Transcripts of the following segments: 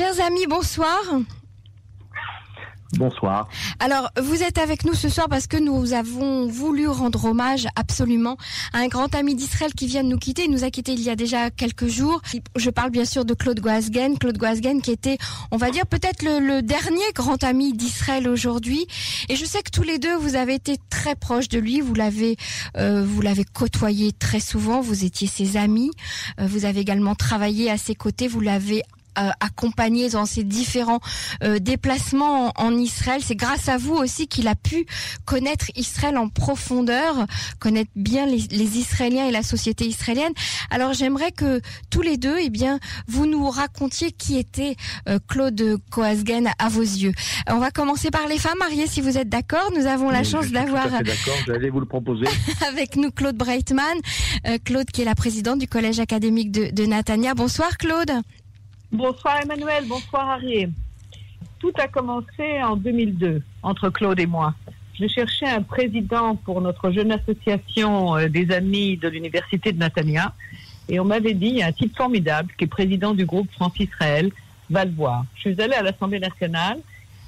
Chers amis, bonsoir. Bonsoir. Alors, vous êtes avec nous ce soir parce que nous avons voulu rendre hommage absolument à un grand ami d'Israël qui vient de nous quitter. Il nous a quittés il y a déjà quelques jours. Je parle bien sûr de Claude Goasgen. Claude Goasgen qui était, on va dire, peut-être le, dernier grand ami d'Israël aujourd'hui. Et je sais que tous les deux, vous avez été très proches de lui. Vous l'avez, euh, vous l'avez côtoyé très souvent. Vous étiez ses amis. Euh, vous avez également travaillé à ses côtés. Vous l'avez accompagné dans ses différents euh, déplacements en, Israël. C'est grâce à vous aussi qu'il a pu connaître Israël en profondeur, connaître bien les, Israéliens et la société israélienne. Alors j'aimerais que tous les deux, eh bien, vous nous racontiez qui était euh, Claude Coasgen à vos yeux. On va commencer par les femmes mariées, si vous êtes d'accord. Nous avons la chance d'avoir d'accord, j'allais vous le proposer avec nous Claude Breitman, Claude qui est la présidente du collège académique de, de Natania. Bonsoir Claude. Bonsoir Emmanuel, bonsoir Harry. Tout a commencé en 2002 entre Claude et moi. Je cherchais un président pour notre jeune association euh, des amis de l'université de Natania et on m'avait dit il y a un type formidable qui est président du groupe France-Israël, va le voir. Je suis allée à l'Assemblée nationale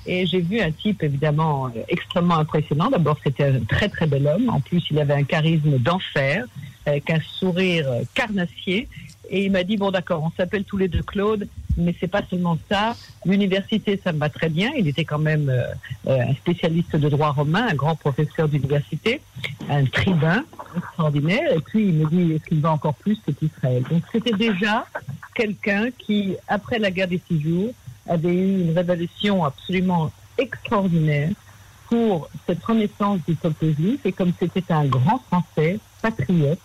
et j'ai vu un type évidemment euh, extrêmement impressionnant. D'abord, c'était un très très bel homme. En plus, il avait un charisme d'enfer, avec un sourire euh, carnassier. Et il m'a dit bon d'accord, on s'appelle tous les deux Claude, mais c'est pas seulement ça. L'université, ça me va très bien. Il était quand même euh, euh, un spécialiste de droit romain, un grand professeur d'université, un tribun extraordinaire. Et puis il me dit ce qu'il va encore plus, c'est Israël? Donc c'était déjà quelqu'un qui, après la guerre des six jours, avait eu une révélation absolument extraordinaire pour cette renaissance du peuple juif. Et comme c'était un grand Français, patriote,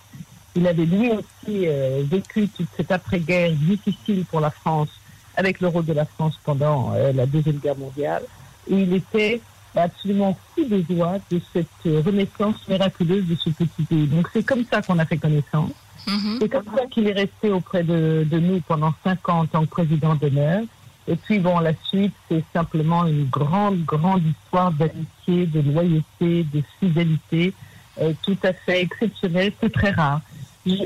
il avait lui euh, vécu toute cette après-guerre difficile pour la France, avec le rôle de la France pendant euh, la Deuxième Guerre mondiale. Et il était absolument fou de joie de cette renaissance miraculeuse de ce petit pays. Donc c'est comme ça qu'on a fait connaissance. Mm-hmm. C'est comme ça qu'il est resté auprès de, de, nous pendant cinq ans en tant que président d'honneur. Et puis bon, la suite, c'est simplement une grande, grande histoire d'amitié, de loyauté, de fidélité, euh, tout à fait exceptionnelle. C'est très rare.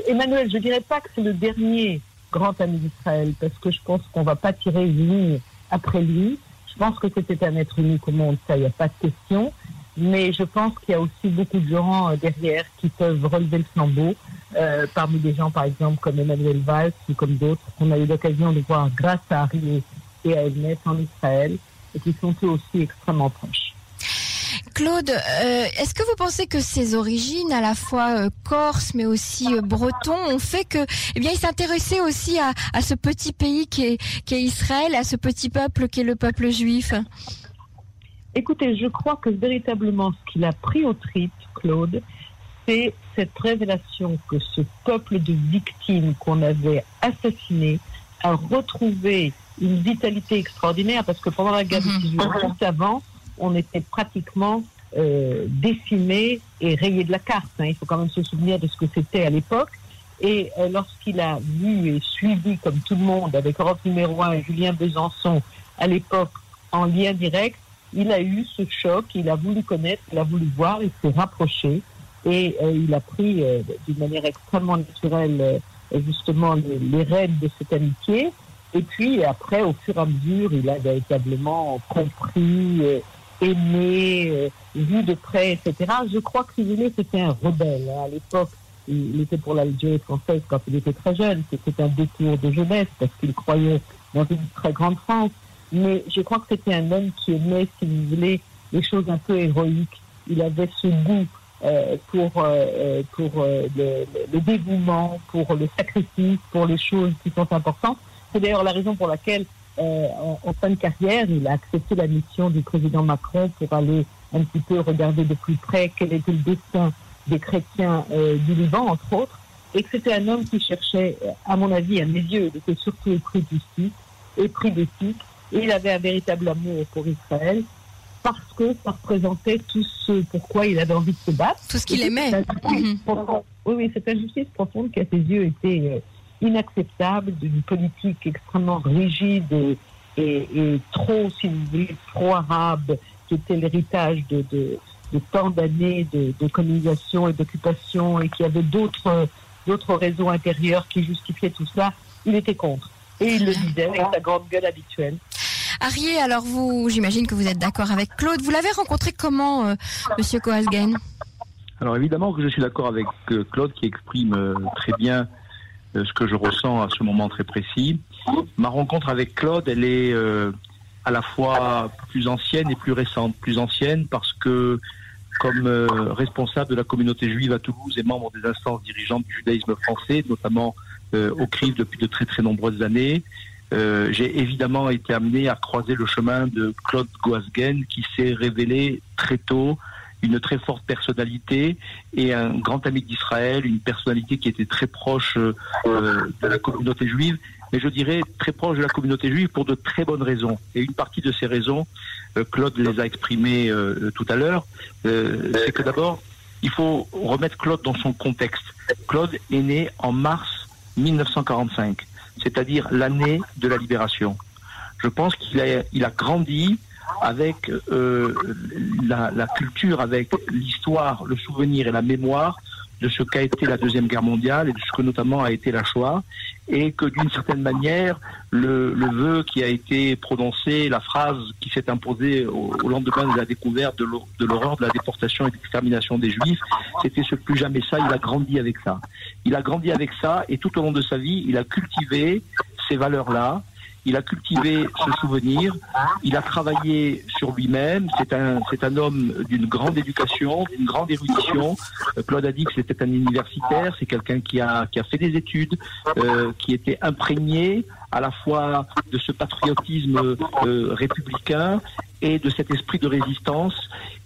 Emmanuel, je dirais pas que c'est le dernier grand ami d'Israël, parce que je pense qu'on va pas tirer une ligne après lui. Je pense que c'était un être unique au monde, ça, il n'y a pas de question. Mais je pense qu'il y a aussi beaucoup de gens euh, derrière qui peuvent relever le flambeau, euh, parmi des gens, par exemple, comme Emmanuel Valls ou comme d'autres, qu'on a eu l'occasion de voir grâce à Harry et à Elmet en Israël, et qui sont eux aussi extrêmement proches. Claude, euh, est-ce que vous pensez que ses origines, à la fois euh, corse mais aussi euh, breton, ont fait que, eh bien, il s'intéressait aussi à, ce petit pays qui est, Israël, à ce petit peuple qui est le peuple juif? Écoutez, je crois que véritablement ce qu'il a pris au trip, Claude, c'est cette révélation que ce peuple de victimes qu'on avait assassiné a retrouvé une vitalité extraordinaire parce que pendant la guerre mm juste avant, on était pratiquement euh, décimé et rayé de la carte. Hein. Il faut quand même se souvenir de ce que c'était à l'époque. Et euh, lorsqu'il a vu et suivi, comme tout le monde, avec Europe numéro 1 et Julien Besançon, à l'époque, en lien direct, il a eu ce choc, il a voulu connaître, il a voulu voir, il s'est rapproché et euh, il a pris d'une manière extrêmement naturelle justement les, les rênes de cette amitié. Et puis après, au fur et à mesure, il a véritablement compris aimé, euh, vu de près, etc. Je crois que si vous voulez, c'était un rebelle. Hein. À l'époque, il était pour l'Algérie française quand il était très jeune. C'était un détour de jeunesse parce qu'il croyait dans une très grande France. Mais je crois que c'était un homme qui aimait, si vous voulez, les choses un peu héroïques. Il avait ce goût euh, pour, euh, pour le, dévouement, pour le sacrifice, pour les choses qui sont importantes. C'est d'ailleurs la raison pour laquelle euh, en, fin de carrière, il a accepté la mission du président Macron pour aller un petit peu regarder de plus près quel était le destin des chrétiens euh, du Liban, entre autres, et que c'était un homme qui cherchait, à mon avis, à mes yeux, il était surtout épris de justice, épris d'éthique, et il avait un véritable amour pour Israël, parce que ça représentait tout ce pourquoi il avait envie de se battre. Tout ce qu'il aimait. Mhm. Oui, oui, cette injustice profonde qui, à ses yeux, était euh, inacceptable d'une politique extrêmement rigide et, trop, si vous voulez, pro-arabe, qui était l'héritage de, de, tant d'années de, de, colonisation et d'occupation et qui avait d'autres d'autres réseaux intérieurs qui justifiaient tout ça, il était contre. Et il le disait avec sa grande gueule habituelle. Arié, alors vous, j'imagine que vous êtes d'accord avec Claude. Vous l'avez rencontré comment, euh, Monsieur Alors évidemment que je suis d'accord avec euh, Claude qui exprime euh, très bien ce que je ressens à ce moment très précis. Ma rencontre avec Claude, elle est à la fois plus ancienne et plus récente. Plus ancienne parce que comme responsable de la communauté juive à Toulouse et membre des instances dirigeantes du judaïsme français, notamment au CRIF depuis de très très nombreuses années, euh, j'ai évidemment été amené à croiser le chemin de Claude Goasgen, qui s'est révélé très tôt une très forte personnalité et un grand ami d'Israël, une personnalité qui était très proche euh, de la communauté juive, mais je dirais très proche de la communauté juive pour de très bonnes raisons. Et une partie de ces raisons, euh, Claude les a exprimées tout à l'heure, c'est que d'abord, il faut remettre Claude dans son contexte. Claude est né en mars 1945 c'est-à-dire l'année de la libération. Je pense qu'il a, il a grandi avec euh, la, la, culture, avec l'histoire, le souvenir et la mémoire de ce qu'a été la Deuxième Guerre mondiale et de ce que notamment a été la Shoah, et que d'une certaine manière, le, le, vœu qui a été prononcé, la phrase qui s'est imposée au, lendemain de la découverte de l'horreur de la déportation et de l'extermination des Juifs, c'était ce plus jamais ça, il a grandi avec ça. Il a grandi avec ça, et tout au long de sa vie, il a cultivé ces valeurs-là, il a cultivé ce souvenir, il a travaillé sur lui-même, c'est un, c'est un homme d'une grande éducation, d'une grande érudition. Euh, Claude a dit que c'était un universitaire, c'est quelqu'un qui a, qui a fait des études, euh, qui était imprégné à la fois de ce patriotisme euh, républicain et de cet esprit de résistance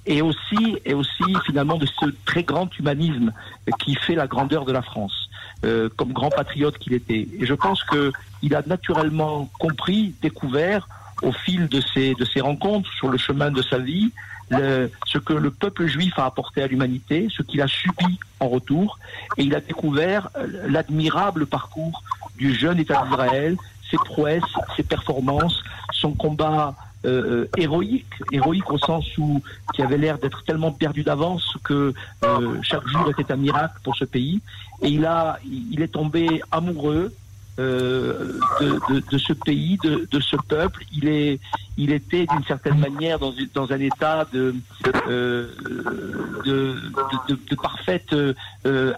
et aussi et aussi finalement de ce très grand humanisme qui fait la grandeur de la France. Euh, comme grand patriote qu'il était. Et je pense qu'il a naturellement compris, découvert au fil de ces, de ces rencontres sur le chemin de sa vie, le, ce que le peuple juif a apporté à l'humanité, ce qu'il a subi en retour, et il a découvert euh, l'admirable parcours du jeune État d'Israël, ses prouesses, ses performances, son combat euh, héroïque, héroïque au sens où qui avait l'air d'être tellement perdu d'avance que euh, chaque jour était un miracle pour ce pays. Et il a, il est tombé amoureux de, de, ce pays, de, ce peuple. Il est, il était d'une certaine manière dans, dans un état de, de, de, parfaite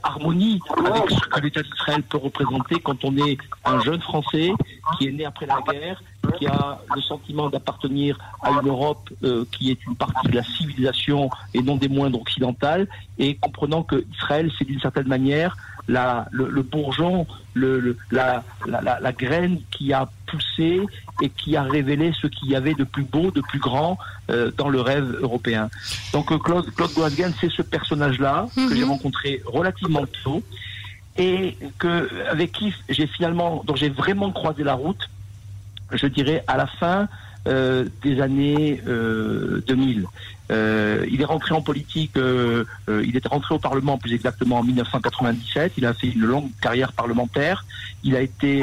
harmonie avec ce que l'État d'Israël peut représenter quand on est un jeune Français qui est né après la guerre, qui a le sentiment d'appartenir à une Europe euh, qui est une partie de la civilisation et non des moindres occidentales, et comprenant que Israël, c'est d'une certaine manière la, le, bourgeon, le, la, la, la, graine qui a poussé et qui a révélé ce qu'il y avait de plus beau, de plus grand euh, dans le rêve européen. Donc euh, Claude, Claude c'est ce personnage-là que j'ai mhm. rencontré relativement tôt et que avec qui j'ai finalement, dont j'ai vraiment croisé la route je dirais, à la fin euh, des années 2000. Euh, euh, il est rentré en politique, il est rentré au Parlement plus exactement en 1997. Il a fait une longue carrière parlementaire. Il a été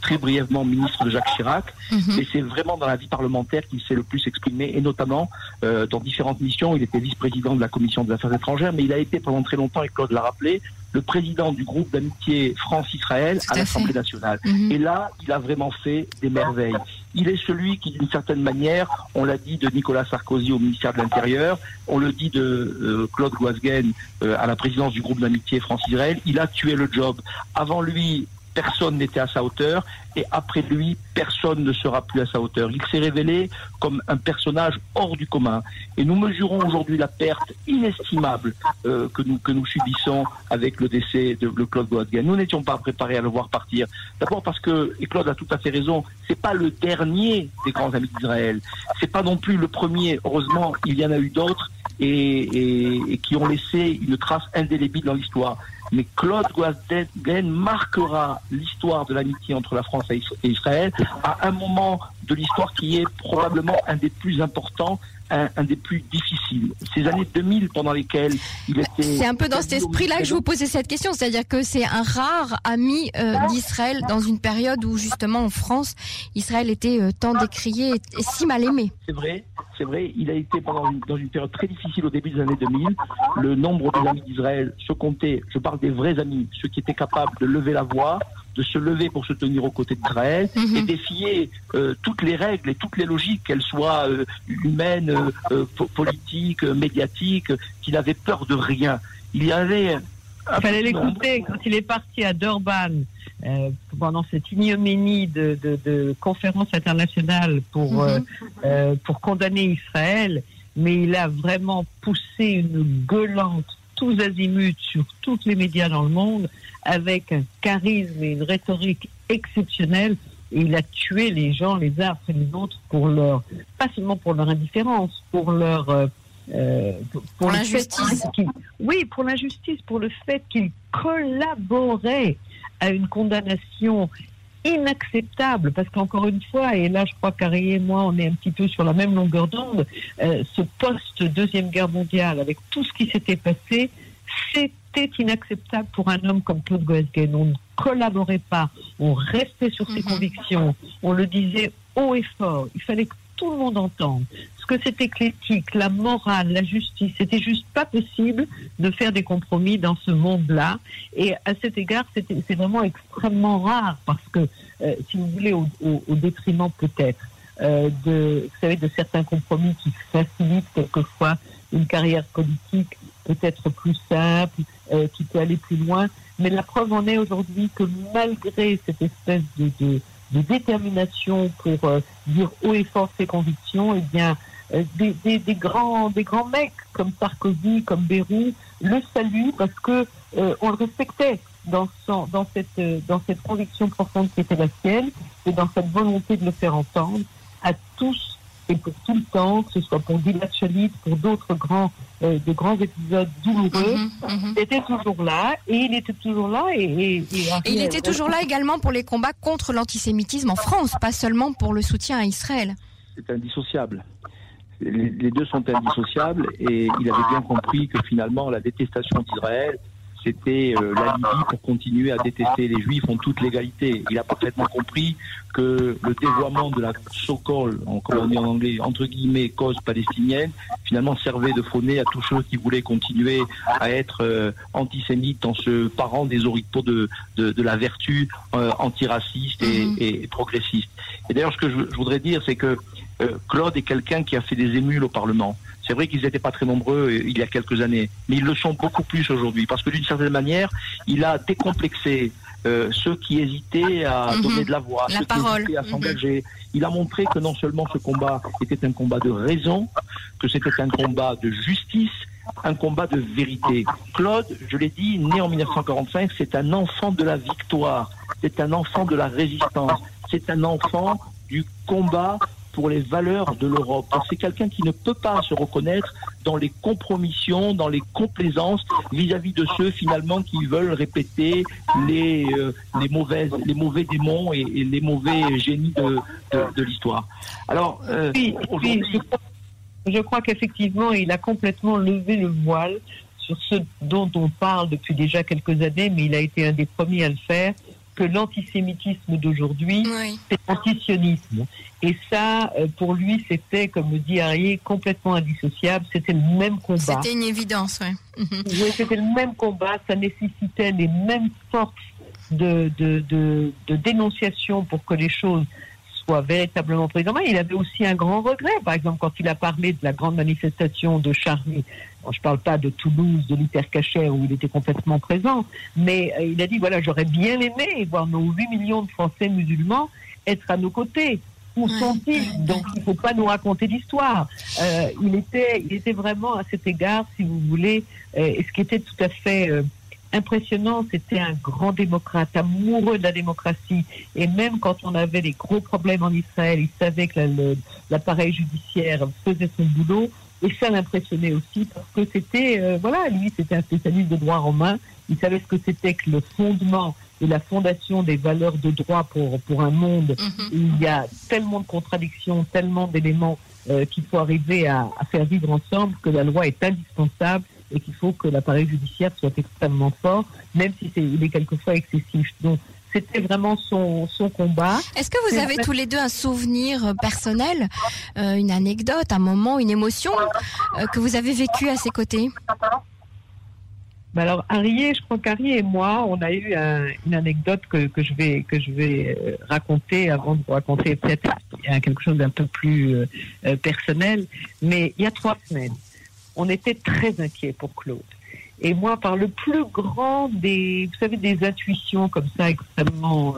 très brièvement ministre de Jacques Chirac. Mhm. Et c'est vraiment dans la vie parlementaire qu'il s'est le plus exprimé, et notamment dans différentes missions. Il était vice-président de la Commission des Affaires étrangères, mais il a été pendant très longtemps, et Claude l'a rappelé, le président du groupe d'amitié France-Israël à, l'Assemblée nationale. Mhm. Et là, il a vraiment fait des merveilles. Il est celui qui, d'une certaine manière, on l'a dit de Nicolas Sarkozy au ministère de l'Intérieur, on le dit de euh, Claude Guasguen euh, à la présidence du groupe d'amitié France-Israël, il a tué le job. Avant lui, personne n'était à sa hauteur et après lui, personne ne sera plus à sa hauteur. Il s'est révélé comme un personnage hors du commun et nous mesurons aujourd'hui la perte inestimable euh, que, nous, que nous subissons avec le décès de, Claude Goadgan. Nous n'étions pas préparés à le voir partir. D'abord parce que, et Claude a tout à fait raison, c'est pas le dernier des grands amis d'Israël. C'est pas non plus le premier. Heureusement, il y en a eu d'autres et qui ont laissé une trace indélébile dans l'histoire mais Claude Guasden marquera l'histoire de l'amitié entre la France et Israël à un moment de l'histoire qui est probablement un des plus importants un, des plus difficiles. Ces années 2000 pendant lesquelles il était... C'est un peu dans cet esprit-là que je vous posais cette question, c'est-à-dire que c'est un rare ami euh, d'Israël dans une période où justement en France, Israël était euh, tant décrié et, si mal aimé. C'est vrai, c'est vrai, il a été pendant dans une période très difficile au début des années 2000. Le nombre des amis d'Israël se comptait, je parle des vrais amis, ceux qui étaient capables de lever la voix, de se lever pour se tenir aux côtés d'Israël Mhm. et défier euh, toutes les règles et toutes les logiques, qu'elles soient euh, humaines, euh, po- politiques, médiatiques, qu'il avait peur de rien. Il y avait Il fallait l'écouter quand il est parti à Durban euh, pendant cette ignominie de, de, de conférence internationale pour, Mhm. pour condamner Israël, mais il a vraiment poussé une gueulante tous azimuts sur tous les médias dans le monde avec un charisme et une rhétorique exceptionnelle. Et il a tué les gens les uns après les autres pour leur, pas seulement pour leur indifférence, pour leur, euh, euh, pour, l'injustice. oui, pour l'injustice, pour le fait qu'ils collaboraient à une condamnation inacceptable, parce qu'encore une fois, et là je crois qu'Harry et moi on est un petit peu sur la même longueur d'onde, euh, ce post-deuxième guerre mondiale, avec tout ce qui s'était passé, c'était inacceptable pour un homme comme Claude Goesgen. On ne collaborait pas, on restait sur ses Mhm. convictions, on le disait haut et fort, il fallait que tout le monde entende. Que c'était que l'éthique, la morale, la justice, c'était juste pas possible de faire des compromis dans ce monde-là. Et à cet égard, c'est vraiment extrêmement rare parce que, euh, si vous voulez, au, détriment peut-être euh, de, vous savez, de certains compromis qui facilitent quelquefois une carrière politique peut-être plus simple, euh, qui peut aller plus loin. Mais la preuve en est aujourd'hui que malgré cette espèce de, détermination pour dire haut et fort ses convictions, eh bien, des, des, des grands, des grands mecs comme Sarkozy, comme Bérou, le saluent parce que euh, on le respectait dans, son, dans, cette, euh, dans cette conviction profonde qui était la sienne et dans cette volonté de le faire entendre à tous et pour tout le temps, que ce soit pour Gilad Shalit, pour d'autres grands, euh, de grands épisodes douloureux. Mhm, mhm. Il était toujours là et il était toujours là et, et, et Et il était toujours là également pour les combats contre l'antisémitisme en France, pas seulement pour le soutien à Israël. c'est indissociable. Les, deux sont indissociables et il avait bien compris que finalement la détestation d'Israël, c'était euh, l'alibi pour continuer à détester les Juifs en toute légalité. Il a parfaitement compris que le dévoiement de la so-called, en- comme on dit en anglais, entre guillemets, cause palestinienne, finalement servait de faux à tous ceux qui voulaient continuer à être euh, antisémites en se parant des oripeaux de, de, de la vertu euh, antiraciste et, Mhm. et progressiste. Et d'ailleurs, ce que je, je voudrais dire, c'est que euh, Claude est quelqu'un qui a fait des émules au Parlement. C'est vrai qu'ils n'étaient pas très nombreux euh, il y a quelques années, mais ils le sont beaucoup plus aujourd'hui, parce que d'une certaine manière, il a décomplexé euh, ceux qui hésitaient à Mhm. donner de la voix, La ceux parole. qui hésitaient à Mhm. s'engager. Il a montré que non seulement ce combat était un combat de raison, que c'était un combat de justice, un combat de vérité. Claude, je l'ai dit, né en 1945, c'est un enfant de la victoire, c'est un enfant de la résistance, c'est un enfant du combat pour les valeurs de l'Europe. C'est quelqu'un qui ne peut pas se reconnaître dans les compromissions, dans les complaisances vis-à-vis de ceux finalement qui veulent répéter les, euh, les, mauvaises, les mauvais démons et, et les mauvais génies de, de, de l'histoire. Alors, euh, Oui, oui, aujourd'hui, je crois, je crois qu'effectivement, il a complètement levé le voile sur ce dont on parle depuis déjà quelques années, mais il a été un des premiers à le faire, que l'antisémitisme d'aujourd'hui, Oui. c'est l'antisionisme. Et ça, euh, pour lui, c'était, comme le dit Harry, complètement indissociable. C'était le même combat. C'était une évidence, ouais. Mhm. Oui, c'était le même combat, ça nécessitait les mêmes forces de, de, de, de dénonciation pour que les choses soient véritablement prises en main. Il avait aussi un grand regret, par exemple, quand il a parlé de la grande manifestation de Charlie. Bon, je ne parle pas de Toulouse, de l'Hypercacher, où il était complètement présent, mais euh, il a dit, voilà, j'aurais bien aimé voir nos 8 millions de Français musulmans être à nos côtés. Où Ouais, sont-ils? Ouais, Donc, il ne faut pas nous raconter d'histoire. Euh, il, était, il était vraiment à cet égard, si vous voulez, euh, et ce qui était tout à fait impressionnant, c'était un grand démocrate, amoureux de la démocratie. Et même quand on avait des gros problèmes en Israël, il savait que l'appareil judiciaire faisait son boulot. Et ça l'impressionnait aussi parce que c'était, euh, voilà, lui, c'était un spécialiste de droit romain. Il savait ce que c'était que le fondement et la fondation des valeurs de droit pour, pour un monde Mhm. où il y a tellement de contradictions, tellement d'éléments euh, qu'il faut arriver à, à faire vivre ensemble, que la loi est indispensable et qu'il faut que l'appareil judiciaire soit extrêmement fort, même si c'est, il est quelquefois excessif. Donc, c'était vraiment son, son combat. Est-ce que vous avez tous les deux un souvenir euh, personnel, euh, une anecdote, un moment, une émotion euh, que vous avez vécu à ses côtés? Bah alors, Harriet, je crois qu'Harriet et moi, on a eu une anecdote que, que, je vais, que je vais raconter avant de vous raconter peut-être quelque chose d'un peu plus euh, personnel. Mais il y a trois semaines, on était très inquiets pour Claude. Et moi, par le plus grand des, vous savez, des intuitions comme ça extrêmement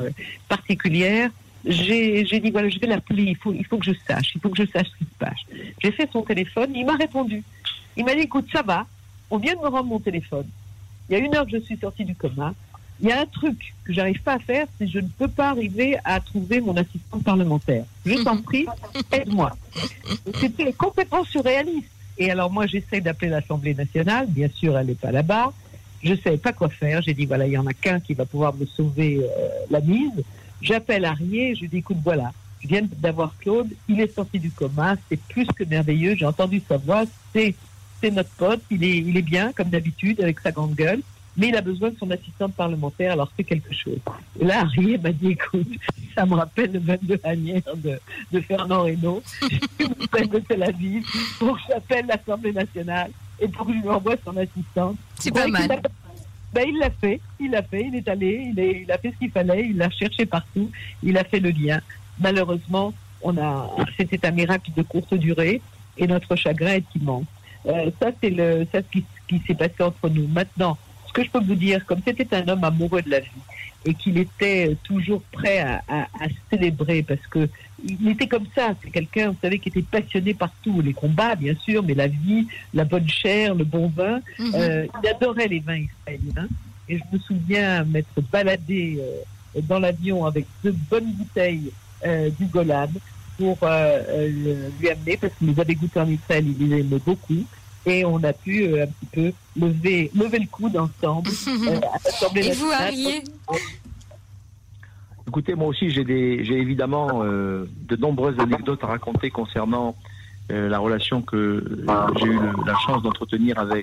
particulières, j'ai dit voilà, je vais l'appeler. Il faut, il faut que je sache. Il faut que je sache ce qui se passe. J'ai fait son téléphone. Il m'a répondu. Il m'a dit écoute, ça va. On vient de me rendre mon téléphone. Il y a une heure que je suis sortie du coma. Il y a un truc que j'arrive pas à faire, c'est que je ne peux pas arriver à trouver mon assistant parlementaire. Je t'en prie, aide-moi. C'était complètement surréaliste. Et alors moi, j'essaie d'appeler l'Assemblée nationale. Bien sûr, elle n'est pas là-bas. Je ne savais pas quoi faire. J'ai dit, voilà, il y en a qu'un qui va pouvoir me sauver euh, la mise. J'appelle Arié, je lui dis, écoute, voilà, je viens d'avoir Claude, il est sorti du coma, c'est plus que merveilleux, j'ai entendu sa voix, c'est c'est notre pote, il est, il est bien, comme d'habitude, avec sa grande gueule, mais il a besoin de son assistante parlementaire, alors c'est quelque chose. Et là, Harry m'a dit, écoute, ça me rappelle le 22 Anière de, de Fernand Reynaud, de Tel Aviv pour que j'appelle l'Assemblée nationale et pour que je lui envoie son assistante. C'est pas mal. Ben, il l'a fait, il l'a fait, il est allé, il, est, il a fait ce qu'il fallait, il l'a cherché partout, il a fait le lien. Malheureusement, on a, c'était un miracle de courte durée et notre chagrin est immense. Euh, ça, c'est le, ça, ce qui, qui s'est passé entre nous. Maintenant, ce que je peux vous dire, comme c'était un homme amoureux de la vie et qu'il était toujours prêt à, à, à célébrer parce que il était comme ça. C'est quelqu'un, vous savez, qui était passionné par tout. Les combats, bien sûr, mais la vie, la bonne chair, le bon vin. Mhm. euh, il adorait les vins israéliens. Et je me souviens m'être baladé euh, dans l'avion avec deux bonnes bouteilles euh, du Golan pour euh, lui amener, parce qu'il nous avait goûté en Israël, il les aimait beaucoup. Et on a pu un petit peu lever, lever le coude ensemble. et vous, Arié Écoutez, moi aussi, j'ai évidemment de nombreuses anecdotes à raconter concernant la relation que j'ai eu la chance d'entretenir avec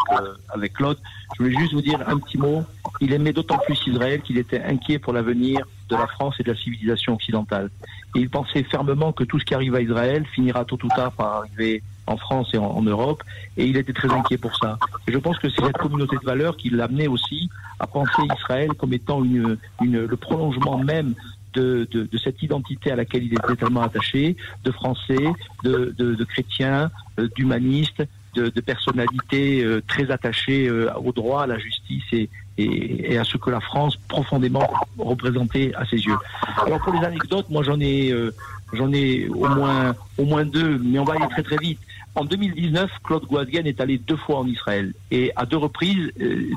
avec Claude. Je voulais juste vous dire un petit mot. Il aimait d'autant plus Israël qu'il était inquiet pour l'avenir de la France et de la civilisation occidentale. Et il pensait fermement que tout ce qui arrive à Israël finira tôt ou tard par arriver en France et en, Europe, et il était très inquiet pour ça. Et je pense que c'est cette communauté de valeurs qui l'amenait aussi à penser Israël comme étant une, une, le prolongement même de, de, de, cette identité à laquelle il était tellement attaché, de français, de, de chrétiens, euh, d'humanistes, de, personnalités euh, très attachées euh, au droit, à la justice et, et, à ce que la France profondément représentait à ses yeux. Alors pour les anecdotes, moi j'en ai euh, j'en ai au moins au moins deux, mais on va aller très très vite. En 2019, Claude Guasguen est allé deux fois en Israël et à deux reprises,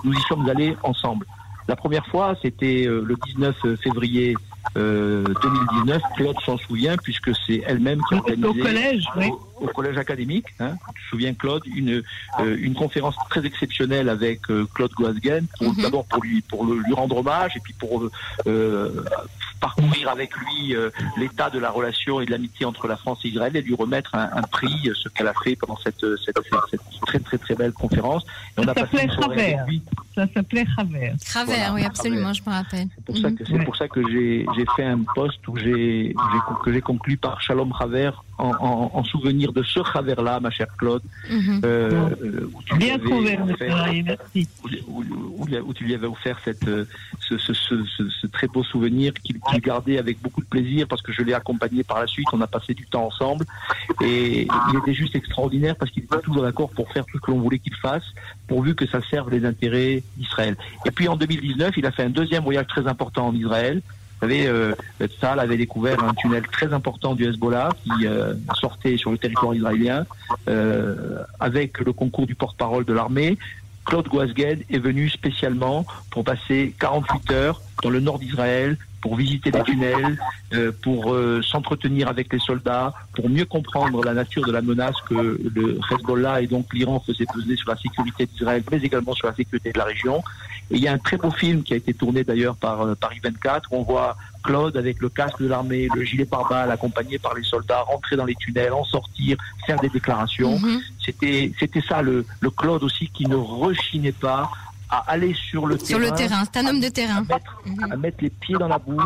nous y sommes allés ensemble. La première fois, c'était le 19 février 2019. Claude s'en souvient puisque c'est elle-même qui a organisé au collège, oui au collège académique. Hein, tu te souviens Claude, une euh, une conférence très exceptionnelle avec euh, Claude Guasguen, pour, mhm. d'abord pour lui pour le, lui rendre hommage et puis pour euh, parcourir avec lui l'état de la relation et de l'amitié entre la France et Israël et lui remettre un, un prix, ce qu'elle a fait pendant cette, cette, cette, très très très belle conférence. Et on Ça s'appelait Travers. Ça s'appelait Travers. Travers, oui absolument, je me rappelle. C'est pour, ça que, c'est pour ça que j'ai j'ai fait un poste où j'ai que j'ai conclu par Shalom Travers en, en, souvenir de ce travers-là, ma chère Claude. Mhm. euh, où tu Bien trouvé, merci. Où, où, tu lui avais offert cette, ce, ce, ce, ce très beau souvenir qu'il gardait avec beaucoup de plaisir parce que je l'ai accompagné par la suite. On a passé du temps ensemble et il était juste extraordinaire parce qu'il était toujours d'accord pour faire tout ce que l'on voulait qu'il fasse pourvu que ça serve les intérêts d'Israël. Et puis en 2019, il a fait un deuxième voyage très important en Israël vous savez, euh, avait découvert un tunnel très important du Hezbollah qui euh, sortait sur le territoire israélien euh, avec le concours du porte-parole de l'armée. Claude Guasged est venu spécialement pour passer 48 heures dans le nord d'Israël pour visiter les tunnels, euh, pour euh, s'entretenir avec les soldats, pour mieux comprendre la nature de la menace que le Hezbollah et donc l'Iran faisaient peser sur la sécurité d'Israël, mais également sur la sécurité de la région. Et il y a un très beau film qui a été tourné d'ailleurs par euh, Paris 24 où on voit Claude avec le casque de l'armée, le gilet pare-balles, accompagné par les soldats, rentrer dans les tunnels, en sortir, faire des déclarations. Mm-hmm. C'était c'était ça le, le Claude aussi qui ne rechignait pas à aller sur le sur terrain. le terrain, c'est un homme de terrain. À mettre, à mettre les pieds dans la boue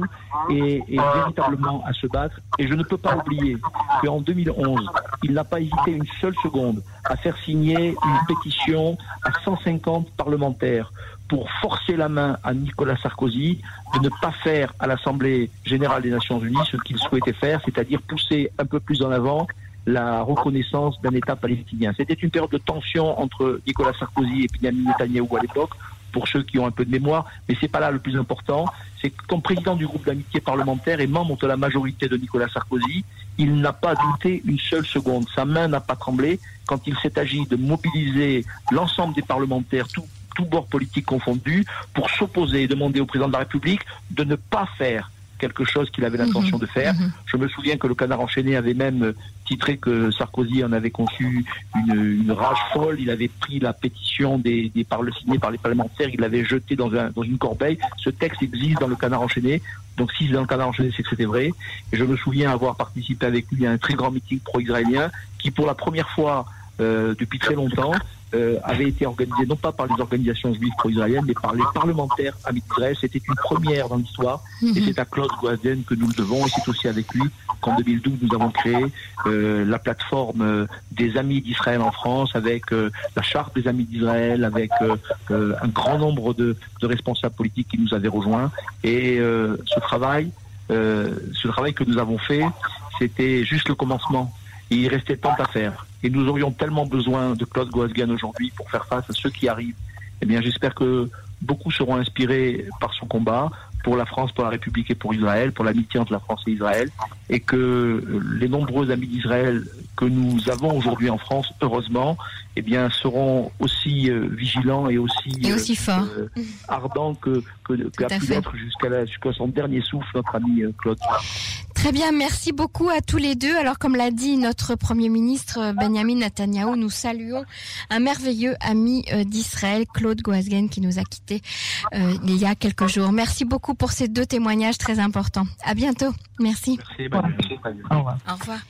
et, et véritablement à se battre. Et je ne peux pas oublier qu'en 2011, il n'a pas hésité une seule seconde à faire signer une pétition à 150 parlementaires pour forcer la main à Nicolas Sarkozy de ne pas faire à l'Assemblée générale des Nations Unies ce qu'il souhaitait faire, c'est-à-dire pousser un peu plus en avant la reconnaissance d'un État palestinien. C'était une période de tension entre Nicolas Sarkozy et Benjamin Netanyahou à l'époque, pour ceux qui ont un peu de mémoire, mais c'est pas là le plus important. C'est que président du groupe d'amitié parlementaire et membre de la majorité de Nicolas Sarkozy, il n'a pas douté une seule seconde. Sa main n'a pas tremblé quand il s'est agi de mobiliser l'ensemble des parlementaires, tout, tout bord politique confondu, pour s'opposer et demander au président de la République de ne pas faire quelque chose qu'il avait l'intention de faire. Je me souviens que le canard enchaîné avait même titré que Sarkozy en avait conçu une, une rage folle. Il avait pris la pétition des, des par le signée par les parlementaires, il l'avait jeté dans, un, dans une corbeille. Ce texte existe dans le canard enchaîné. Donc si c'est dans le canard enchaîné, c'est que c'était vrai. Et je me souviens avoir participé avec lui à un très grand meeting pro-israélien qui, pour la première fois euh, depuis très longtemps, euh, avait été organisé non pas par les organisations juives pro-israéliennes, mais par les parlementaires amis d'Israël. C'était une première dans l'histoire, et c'est à Claude Guazen que nous le devons, et c'est aussi avec lui qu'en 2012 nous avons créé euh, la plateforme euh, des Amis d'Israël en France, avec euh, la charte des Amis d'Israël, avec un grand nombre de, de responsables politiques qui nous avaient rejoints. Et ce travail, ce travail que nous avons fait, c'était juste le commencement. Et il restait tant à faire. Et nous aurions tellement besoin de Claude Goasgan aujourd'hui pour faire face à ceux qui arrivent. Eh bien, j'espère que beaucoup seront inspirés par son combat pour la France, pour la République et pour Israël, pour l'amitié entre la France et Israël, et que euh, les nombreux amis d'Israël que nous avons aujourd'hui en France, heureusement, eh bien, seront aussi euh, vigilants et aussi, Et aussi forts. euh, ardents que, que, qu'a à pu l'être jusqu'à son dernier souffle, notre ami Claude. Très bien, merci beaucoup à tous les deux. Alors, comme l'a dit notre Premier ministre euh, Benjamin Netanyahou, nous saluons un merveilleux ami euh, d'Israël, Claude Goasgen, qui nous a quittés euh, il y a quelques jours. Merci beaucoup pour ces deux témoignages très importants. À bientôt. Merci. Merci. Au revoir. Au revoir.